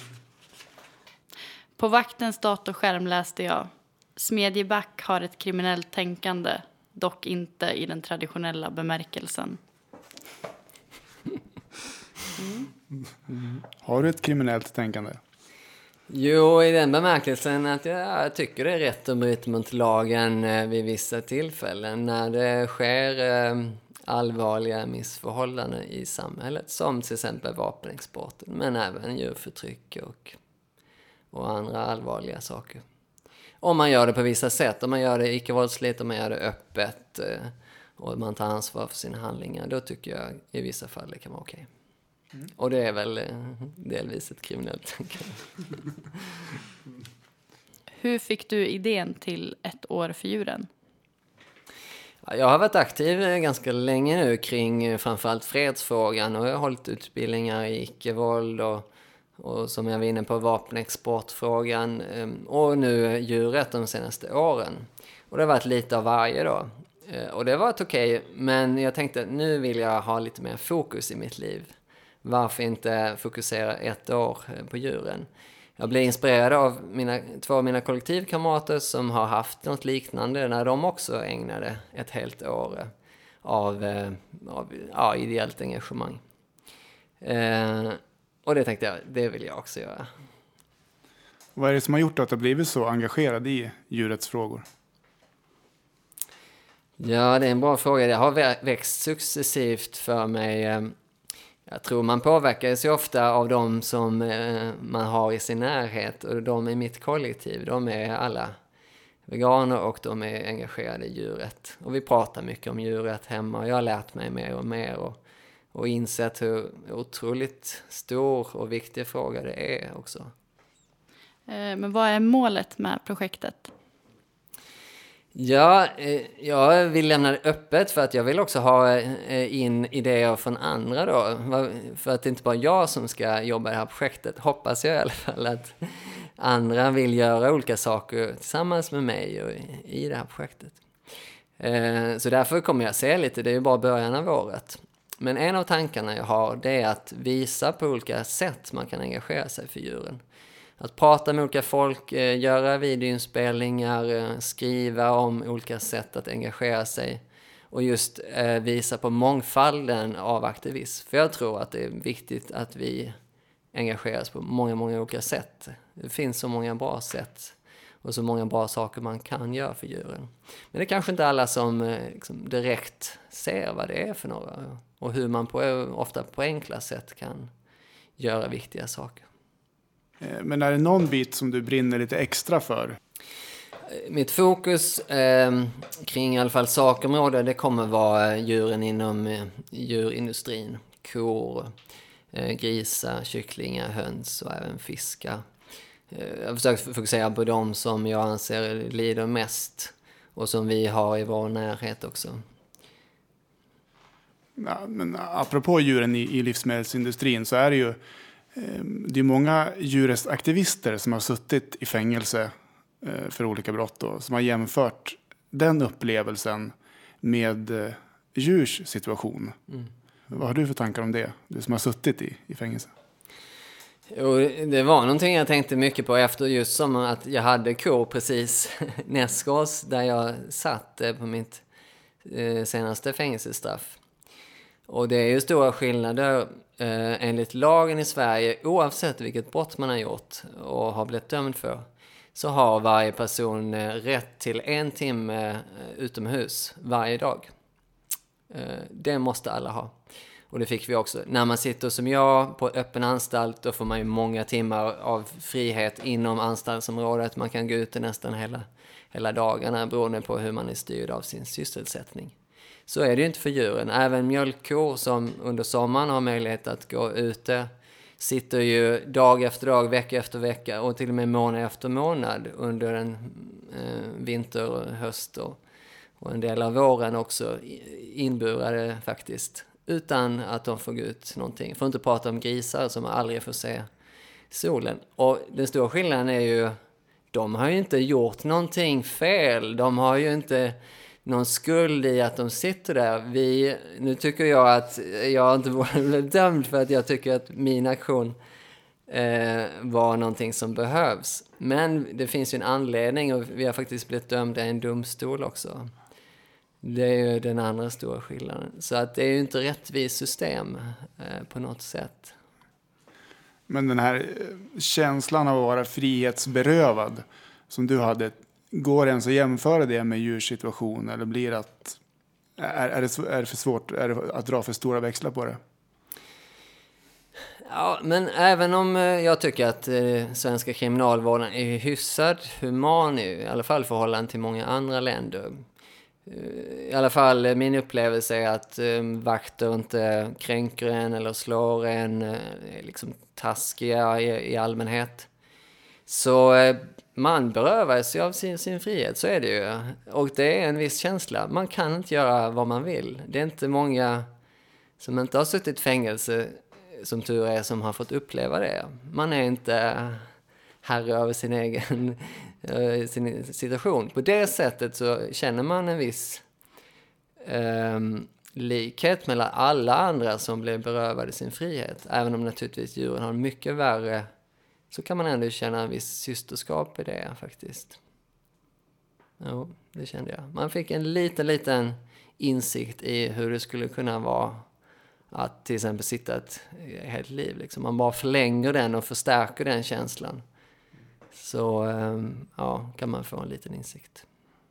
På vaktens datorskärm läste jag Smedjeback har ett kriminellt tänkande, dock inte i den traditionella bemärkelsen. Har du ett kriminellt tänkande? Jo, i den bemärkelsen att jag, tycker det är rätt att bryta mot lagen eh, vid vissa tillfällen när det sker eh, allvarliga missförhållanden i samhället som till exempel vapenexporten men även djurförtryck och, och andra allvarliga saker. Om man gör det på vissa sätt, om man gör det icke-våldsligt, om man gör det öppet eh, och man tar ansvar för sina handlingar, då tycker jag i vissa fall det kan vara okej. Och det är väl eh, delvis ett kriminellt tänkande. Hur fick du idén till Ett år för djuren? Ja, Jag har varit aktiv eh, ganska länge nu kring eh, framförallt fredsfrågan och jag har hållit utbildningar i icke-våld och, och som jag var inne på vapenexportfrågan eh, och nu djurrätt de senaste åren. Och det har varit lite av varje då. Och det har varit okej, men jag tänkte nu vill jag ha lite mer fokus i mitt liv. Varför inte fokusera ett år eh, på djuren? Jag blev inspirerad av mina, två av mina kollektivkamrater som har haft något liknande när de också ägnade ett helt år eh, av, eh, av ja, ideellt engagemang. Eh, och det tänkte jag, det vill jag också göra. Vad är det som har gjort att du har blivit så engagerad i djurets frågor? Ja, det är en bra fråga. Det har vä- växt successivt för mig. Jag tror man påverkas ju ofta av de som eh, man har i sin närhet och de i mitt kollektiv, de är alla veganer och de är engagerade i djuret. Och vi pratar mycket om djuret hemma och jag har lärt mig mer och mer och, och insett hur otroligt stor och viktig fråga det är också. Eh, men vad är målet med projektet? Ja, eh, jag vill lämna det öppet för att jag vill också ha eh, in idéer från andra då. För att det är inte bara jag som ska jobba i det här projektet, hoppas jag i alla fall att andra vill göra olika saker tillsammans med mig och i- det här projektet. Eh, så därför kommer jag se lite, det är ju bara början av året. Men en av tankarna jag har det är att visa på olika sätt man kan engagera sig för djuren. Att prata med olika folk, eh, göra videoinspelningar, eh, skriva om olika sätt att engagera sig och just eh, visa på mångfalden av aktivism. För jag tror att det är viktigt att vi engageras på många, många olika sätt. Det finns så många bra sätt och så många bra saker man kan göra för djuren. Men det är kanske inte alla som liksom direkt ser vad det är för några och hur man på, ofta på enkla sätt kan göra viktiga saker. Eh, Men är det någon bit som du brinner lite extra för? Mitt fokus eh, kring i alla fall sakområde det kommer vara djuren inom eh, djurindustrin. Kor, eh, grisar, kycklingar, höns och även fiskar. Eh, jag har försökt fokusera på de som jag anser lider mest och som vi har i vår närhet också. Ja, men apropå djuren i, i livsmedelsindustrin så är det ju eh, det är många djurrättsaktivister som har suttit i fängelse eh, för olika brott och som har jämfört den upplevelsen med eh, djurs situation. Vad har du för tankar om det? Du som har suttit i, i fängelse. Jo, det var någonting jag tänkte mycket på efter just som att jag hade kor precis nästgås där jag satt eh, på mitt senaste fängelsestraff. Och det är ju stora skillnader eh, enligt lagen i Sverige oavsett vilket brott man har gjort och har blivit dömd för. Så har varje person eh, rätt till en timme eh, utomhus varje dag. Eh, Det måste alla ha. Och det fick vi också. När man sitter som jag på öppen anstalt då får man ju många timmar av frihet inom anstaltsområdet. Man kan gå ute nästan hela, hela dagarna beroende på hur man är styrd av sin sysselsättning. Så är det ju inte för djuren. Även mjölkkor som under sommaren har möjlighet att gå ute sitter ju dag efter dag, vecka efter vecka och till och med månad efter månad under en eh, vinter och höst och, och en del av våren också inburade faktiskt utan att de får gå ut någonting. Får inte prata om grisar som aldrig får se solen. Och den stora skillnaden är ju, de har ju inte gjort någonting fel. De har ju inte någon skuld i att de sitter där. Vi, nu tycker jag att jag inte borde bli dömd för att jag tycker att min aktion eh, var någonting som behövs. Men det finns ju en anledning och vi har faktiskt blivit dömda i en domstol också. Det är ju den andra stora skillnaden. Så att det är ju inte rättvist system eh, på något sätt. Men den här eh, känslan av att vara frihetsberövad som du hade, går det ens att jämföra det med djurs situation eller blir det att är, är, det, är det för svårt är det att dra för stora växlar på det? Ja, men även om eh, jag tycker att eh, svenska kriminalvården är hyfsad human nu, i alla fall i förhållande till många andra länder. Eh, I alla fall eh, min upplevelse är att eh, vakter inte kränker en eller slår en, eh, är liksom taskiga i, i allmänhet. Så man berövas ju av sin, sin frihet, så är det ju. Och det är en viss känsla. Man kan inte göra vad man vill. Det är inte många som inte har suttit i fängelse, som tur är, som har fått uppleva det. Man är inte herre över sin egen eh, sin situation. På det sättet så känner man en viss ehm, likhet mellan alla andra som blev berövade sin frihet. Även om naturligtvis djuren har mycket värre så kan man ändå känna en viss systerskap i det faktiskt. Jo, det kände jag. Man fick en liten, liten insikt i hur det skulle kunna vara att till exempel sitta ett eh, helt liv. Liksom. Man bara förlänger den och förstärker den känslan. Så ehm, ja, kan man få en liten insikt.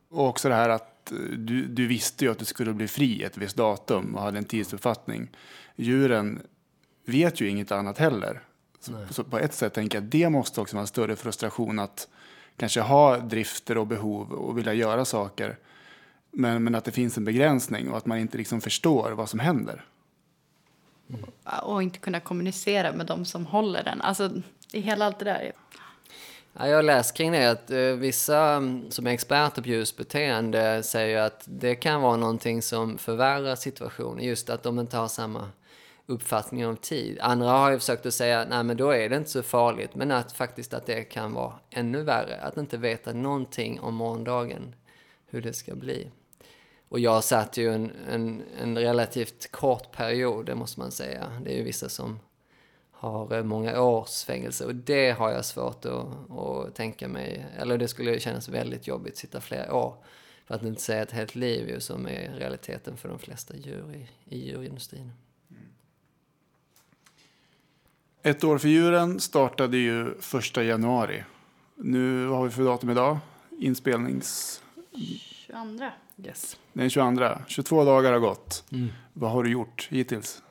Och också det här att eh, du, du visste ju att du skulle bli fri ett visst datum och hade en tidsuppfattning. Djuren vet ju inget annat heller. Så, så på ett sätt tänker jag att det måste också vara en större frustration att kanske ha drifter och behov och vilja göra saker. Men, men att det finns en begränsning och att man inte liksom förstår vad som händer. Och inte kunna kommunicera med de som håller den. Alltså, i hela allt det där. Ja, jag har läst kring det att eh, vissa mm, som är experter på ljusbeteende säger att det kan vara någonting som förvärrar situationen. Just att de inte har samma uppfattning om tid. Andra har ju försökt att säga nej men då är det inte så farligt. Men att faktiskt att det kan vara ännu värre. Att inte veta någonting om morgondagen. Hur det ska bli. Och jag satt ju en, en, en relativt kort period, det måste man säga. Det är ju vissa som har eh, många års fängelse och det har jag svårt att, att tänka mig. Eller det skulle kännas väldigt jobbigt att sitta flera år. För att inte säga ett helt liv ju, som är realiteten för de flesta djur i, i djurindustrin. Ett år för djuren startade ju första januari. Nu vad har vi för datum idag? Inspelnings... 22. Yes. Den 22. 22 dagar har gått. Vad har du gjort hittills?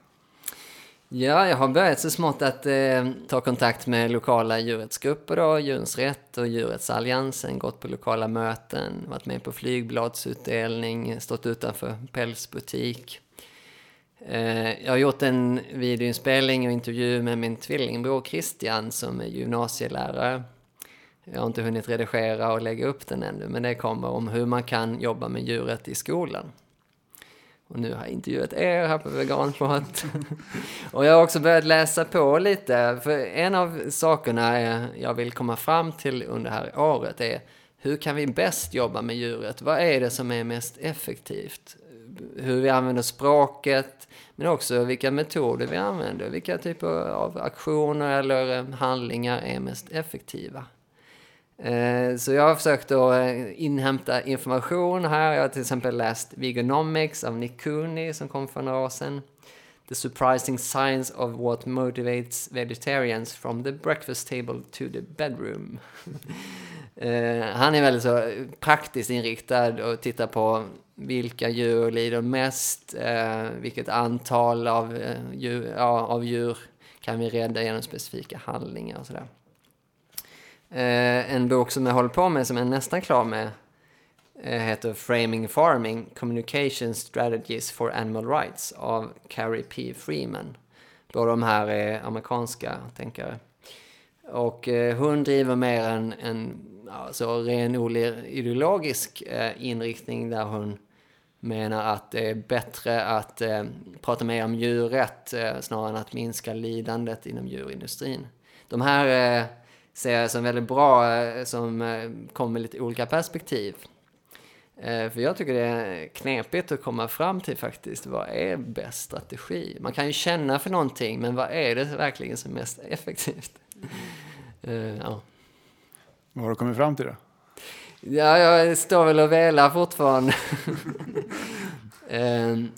Ja, jag har börjat så smått att eh, ta kontakt med lokala djurrättsgrupper då, Djurens Rätt och Djurrättsalliansen, gått på lokala möten, varit med på flygbladsutdelning, stått utanför pälsbutik. Eh, jag har gjort en videoinspelning och intervju med min tvillingbror Christian som är gymnasielärare. Jag har inte hunnit redigera och lägga upp den ännu, men det kommer om hur man kan jobba med djuret i skolan. Och nu har jag intervjuat er här på Veganprat. och jag har också börjat läsa på lite, för en av sakerna jag vill komma fram till under det här året är hur kan vi bäst jobba med djuret? Vad är det som är mest effektivt? Hur vi använder språket, men också vilka metoder vi använder. Vilka typer av aktioner eller handlingar är mest effektiva? Eh, så jag har försökt att eh, inhämta information här. Jag har till exempel läst Vigonomics av Nick Cooney som kom för några år sedan. The surprising signs of what motivates vegetarians from the breakfast table to the bedroom. uh, Han är väldigt så praktiskt inriktad och tittar på vilka djur lider mest, uh, vilket antal av, uh, djur, ja, av djur kan vi rädda genom specifika handlingar och sådär. En bok som jag håller på med, som jag är nästan klar med, Eh, heter Framing Farming, Communication Strategies for Animal Rights av Carrie P. Freeman. Båda de här är amerikanska tänkare. Och eh, hon driver mer en, en alltså, renodlig ideologisk eh, inriktning där hon menar att det är bättre att eh, prata mer om djurrätt eh, snarare än att minska lidandet inom djurindustrin. De här eh, ser jag som väldigt bra, eh, som eh, kommer med lite olika perspektiv. Eh, För jag tycker det är knepigt att komma fram till faktiskt, vad är bäst strategi? Man kan ju känna för någonting, men vad är det verkligen som är mest effektivt? Eh, Ja. Vad har du kommit fram till då? Ja, jag står väl och velar fortfarande. Ehm,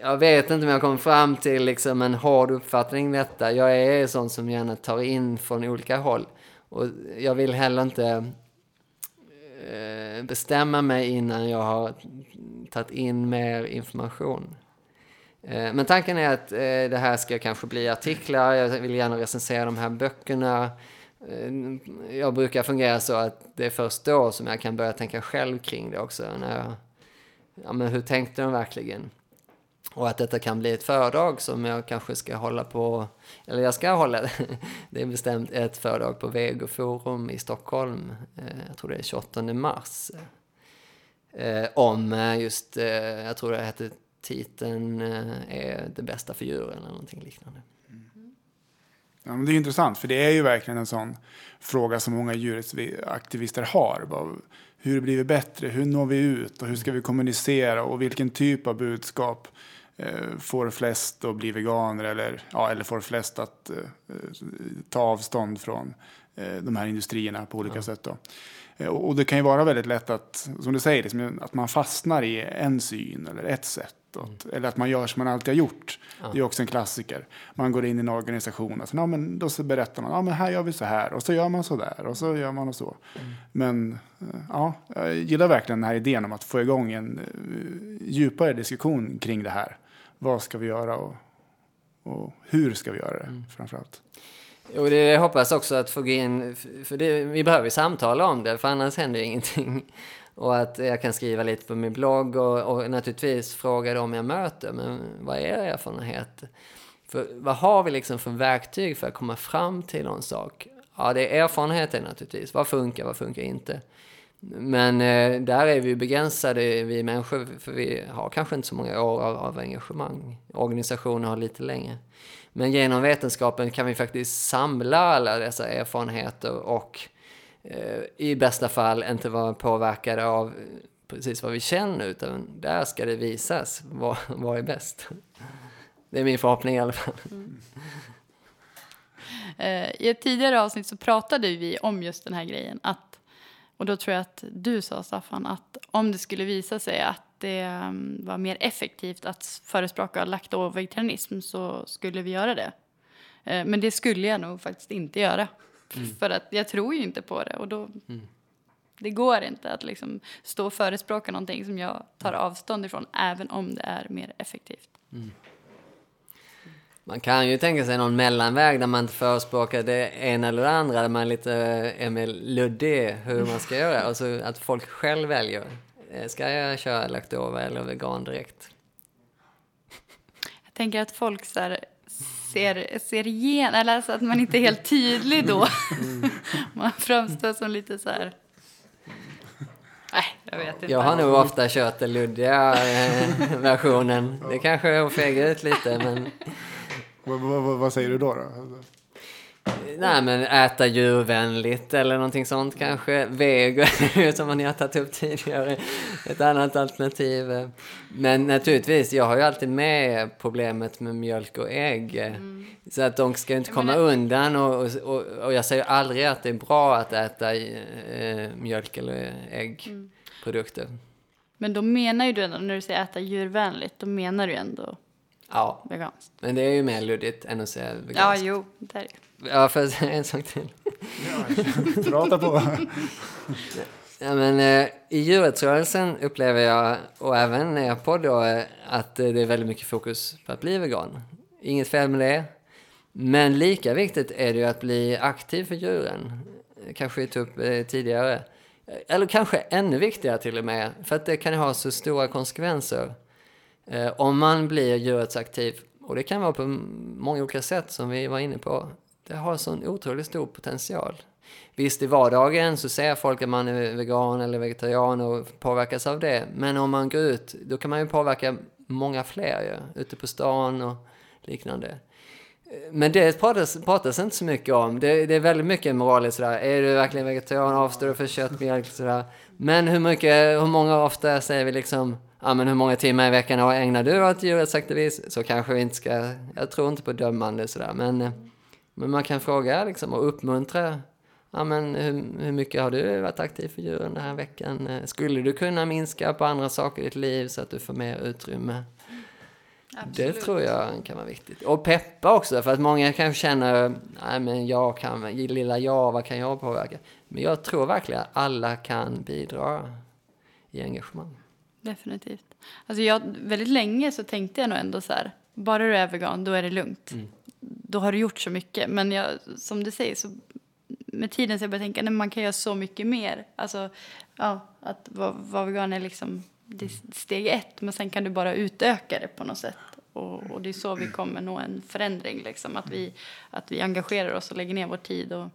jag vet inte om jag kommer fram till liksom en hård uppfattning detta. Jag är sån som gärna tar in från olika håll. Och jag vill heller inte Eh, bestämma mig innan jag har tagit in mer information. Eh, men tanken är att eh, det här ska kanske bli artiklar, jag vill gärna recensera de här böckerna. Jag brukar fungera så att det är först då som jag kan börja tänka själv kring det också. När jag, ja, men hur tänkte de verkligen? Och att detta kan bli ett föredrag som jag kanske ska hålla på, eller jag ska hålla, det är bestämt ett föredrag på Vegoforum i Stockholm, eh, jag tror det är 28 mars. Eh, om eh, just, jag tror det heter titeln är det bästa för djuren eller någonting liknande. Mm. Ja, men det är intressant, för det är ju verkligen en sån fråga som många djurrättsaktivister har. Bara, hur blir vi bättre? Hur når vi ut? Och hur ska vi kommunicera? Och vilken typ av budskap får flest att bli veganer eller, ja, eller får flest att eh, ta avstånd från eh, de här industrierna på olika sätt. Då. Eh, Och det kan ju vara väldigt lätt att, som du säger, liksom, att man fastnar i en syn eller ett sätt. Att, Eller att man gör som man alltid har gjort. Det är också en klassiker. Man går in i en organisation och så, ja, men då så berättar man, ja men här gör vi så här och så gör man så där och så gör man och så. Men eh, ja, jag gillar verkligen den här idén om att få igång en eh, djupare diskussion kring det här. Vad ska vi göra och, och hur ska vi göra det framförallt. Jo, det jag hoppas också att få in, för det, vi behöver ju samtala om det, för annars händer ju ingenting. Och att jag kan skriva lite på min blogg och, och naturligtvis fråga dem jag möter, men vad är er erfarenhet? För vad har vi liksom för verktyg för att komma fram till någon sak? Ja, det är erfarenheten naturligtvis. Vad funkar, vad funkar inte? Men eh, där är vi ju begränsade, vi människor, för vi har kanske inte så många år av, av engagemang. Organisationer har lite längre. Men genom vetenskapen kan vi faktiskt samla alla dessa erfarenheter och eh, i bästa fall inte vara påverkade av eh, precis vad vi känner, utan där ska det visas vad, vad är bäst. Det är min förhoppning i alla fall. Mm. Eh, I ett tidigare avsnitt så pratade vi om just den här grejen. Att, och då tror jag att du sa, Staffan, att om det skulle visa sig att det mm, var mer effektivt att förespråka lakto-vegetarianism så skulle vi göra det. Eh, men det skulle jag nog faktiskt inte göra. För att jag tror ju inte på det. Och då, Det går inte att liksom stå och förespråka någonting som jag tar avstånd ifrån, även om det är mer effektivt. Man kan ju tänka sig någon mellanväg där man inte förespråkar det ena eller det andra, där man lite är mer luddig hur man ska göra. Och så att folk själv väljer. Eh, Ska jag köra laktova eller vegan direkt? Jag tänker att folk så här ser, ser igen, eller alltså att man inte är helt tydlig då. man framstår som lite så här... Nej, jag vet inte. Jag har nog ofta kört den luddiga eh, versionen. Det kanske är att fega ut lite, men... Vad, vad, vad- vad säger du då? då? Nej, men äta djurvänligt eller någonting sånt kanske. Vego, som man har tagit upp tidigare. Ett annat alternativ. Men naturligtvis, jag har ju alltid med problemet med mjölk och ägg. Så att de ska inte komma undan. Och, och, och, och jag säger aldrig att det är bra att äta eh, mjölk eller äggprodukter. Men då menar ju du ändå, när du säger äta djurvänligt, då menar du ändå Ja, veganskt. men det är ju mer luddigt än att säga Ja, veganskt. jo, det är det. Ja, för säga en sak till. Prata på. Ja, men, eh, I djurrättsrörelsen upplever jag, och även när jag på då, eh, att eh, det är väldigt mycket fokus på att bli vegan. Inget fel med det. Men lika viktigt är det ju att bli aktiv för djuren. Kanske vi tog upp eh, tidigare. Eller kanske ännu viktigare till och med, för att det kan ha så stora konsekvenser. Eh, om man blir djurrättsaktiv, och det kan vara på många olika sätt som vi var inne på. Det har sån otroligt stor potential. Visst, i vardagen så ser folk att man är vegan eller vegetarian och påverkas av det. Men om man går ut, då kan man ju påverka många fler ju, ute på stan och liknande. Men det pratas, pratas inte så mycket om. Det, det är väldigt mycket moraliskt sådär. Är du verkligen vegetarian? Avstår du för kött, mjölk? Sådär. Men hur mycket, hur många ofta säger vi liksom, ja men hur många timmar i veckan ägnar du åt djurrättsaktivism? Så kanske vi inte ska, jag tror inte på dömande sådär. Men, eh, men man kan fråga liksom och uppmuntra. Ja men hur, hur mycket har du varit aktiv för djuren den här veckan? Eh, Skulle du kunna minska på andra saker i ditt liv så att du får mer utrymme? Det tror jag kan vara viktigt. Och peppa också, för att många kanske känner, nej men jag kan, lilla jag, vad kan jag påverka? Men jag tror verkligen att alla kan bidra i engagemang. Definitivt. Alltså jag, väldigt länge så tänkte jag nog ändå så här, bara du är vegan, då är det lugnt. Då har du gjort så mycket. Men jag, som du säger, så med tiden så jag började tänka, nej, man kan göra så mycket mer. Alltså, ja, att vara, vara vegan är liksom är steg ett, men sen kan du bara utöka det på något sätt. Och, och det är så vi kommer nå en förändring, liksom. Att vi, att vi engagerar oss och lägger ner vår tid och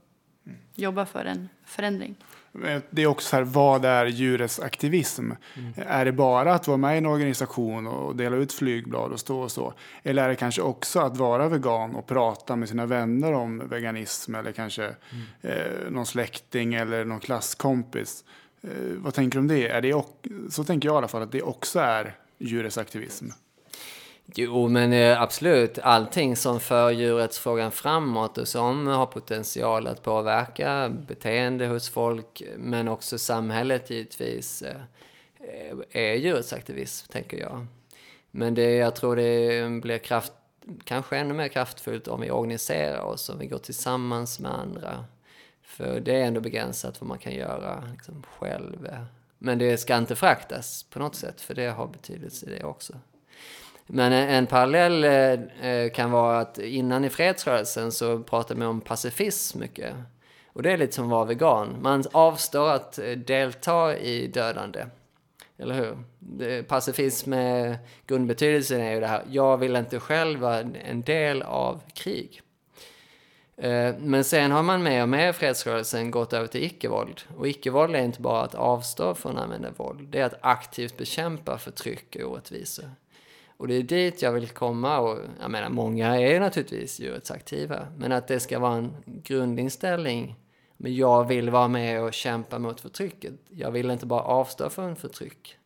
jobba för en förändring. Men Det är också så här, vad är djurets aktivism? Är det bara att vara med i en organisation och dela ut flygblad och stå och så? Eller är det kanske också att vara vegan och prata med sina vänner om veganism eller kanske eh, någon släkting eller någon klasskompis? Eh, vad tänker du om det? Är det så tänker jag i alla fall att det också är djurets aktivism. Jo, men eh, absolut. Allting som för djurrättsfrågan framåt och som har potential att påverka beteende hos folk, men också samhället givetvis, är är djurrättsaktivism, tänker jag. Men det, jag tror det blir kraft, kanske ännu mer kraftfullt om vi organiserar oss, om vi går tillsammans med andra. För det är ändå begränsat vad man kan göra liksom, själv. Men det ska inte föraktas på något sätt, för det har betydelse det också. Men en, en parallell eh, eh, kan vara att innan i fredsrörelsen så pratade man om pacifism mycket. Och det är lite som att vara vegan. Man avstår att eh, delta i dödande. Eller hur? Pacifism, med grundbetydelsen är ju det här, jag vill inte själv vara en del av krig. Men sen har man mer och mer i fredsrörelsen gått över till icke-våld. Och icke-våld är inte bara att avstå från att använda våld. Det är att aktivt bekämpa förtryck och orättvisor. Och det är dit jag vill komma. Och jag menar, många är ju naturligtvis djurrättsaktiva. Men att det ska vara en grundinställning. Men jag vill vara med och kämpa mot förtrycket. Jag vill inte bara avstå från förtryck.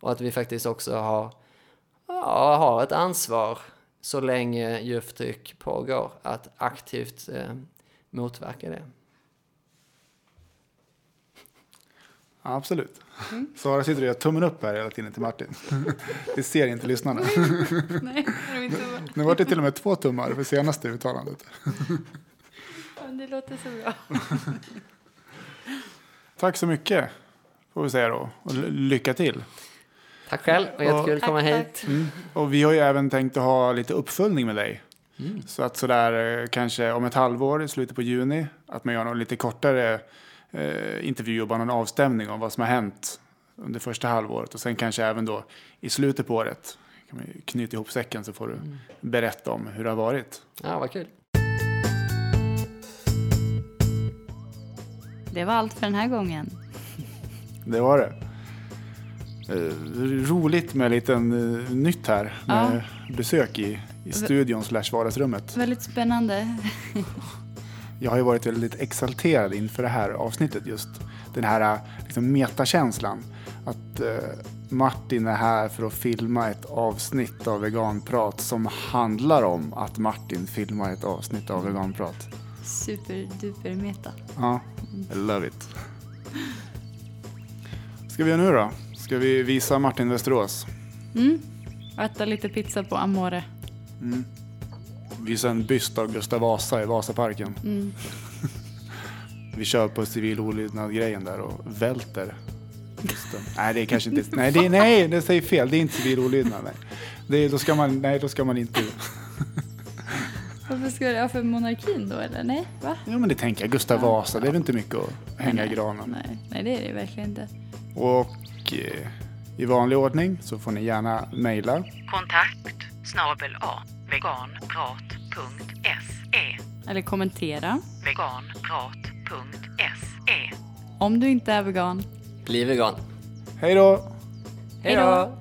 Och att vi faktiskt också har, ja, har ett ansvar så länge djurförtryck pågår att aktivt eh, motverka det. Absolut absolut. Sara sitter och gör tummen upp här hela tiden till Martin. Det ser inte lyssnarna. Nej, det, inte Nu var det till och med två tummar för senaste uttalandet. det låter så bra. Tack så mycket, får vi säga då. Och lycka till. Tack själv, och jättekul att komma Tack, hit. Mm. Och vi har ju även tänkt att ha lite uppföljning med dig. Så att sådär eh, kanske om ett halvår, i slutet på juni, att man gör någon lite kortare eh, intervju och bara någon avstämning om vad som har hänt under första halvåret. Och sen kanske även då i slutet på året kan man knyta ihop säcken så får du berätta om hur det har varit. Ja, vad kul. Det var allt för den här gången. Det var det. Eh, roligt med lite uh, nytt här med besök i, i studion slash vardagsrummet. Väldigt spännande. Jag har ju varit väldigt exalterad inför det här avsnittet just. Den här liksom, metakänslan. Att eh, Martin är här för att filma ett avsnitt av Veganprat som handlar om att Martin filmar ett avsnitt av Veganprat. Superduper meta. Ja, I love it. Ska vi göra nu då? Ska vi visa Martin Västerås? Mm. Äta lite pizza på Amore. Visa en byst av Gustav Vasa i Vasaparken. Mm. Vi kör på civil olydnad-grejen där och välter bysten. Nej, det är kanske inte... Nej, det, är, nej, det säger fel. Det är inte civil olydnad. Nej. Det, är- då ska man, nej, då ska man inte... Varför ska det vara för monarkin då eller? Nej, va? Ja, men det tänker jag. Gustav Vasa, det är väl inte mycket att hänga i nej, granen. Nej, nej, det är det verkligen inte. Och eh, i vanlig ordning så får ni gärna mejla. Kontakt snabel A veganprat.se Eller kommentera. veganprat.se Om du inte är vegan. Bli vegan. Hej då! Hej då!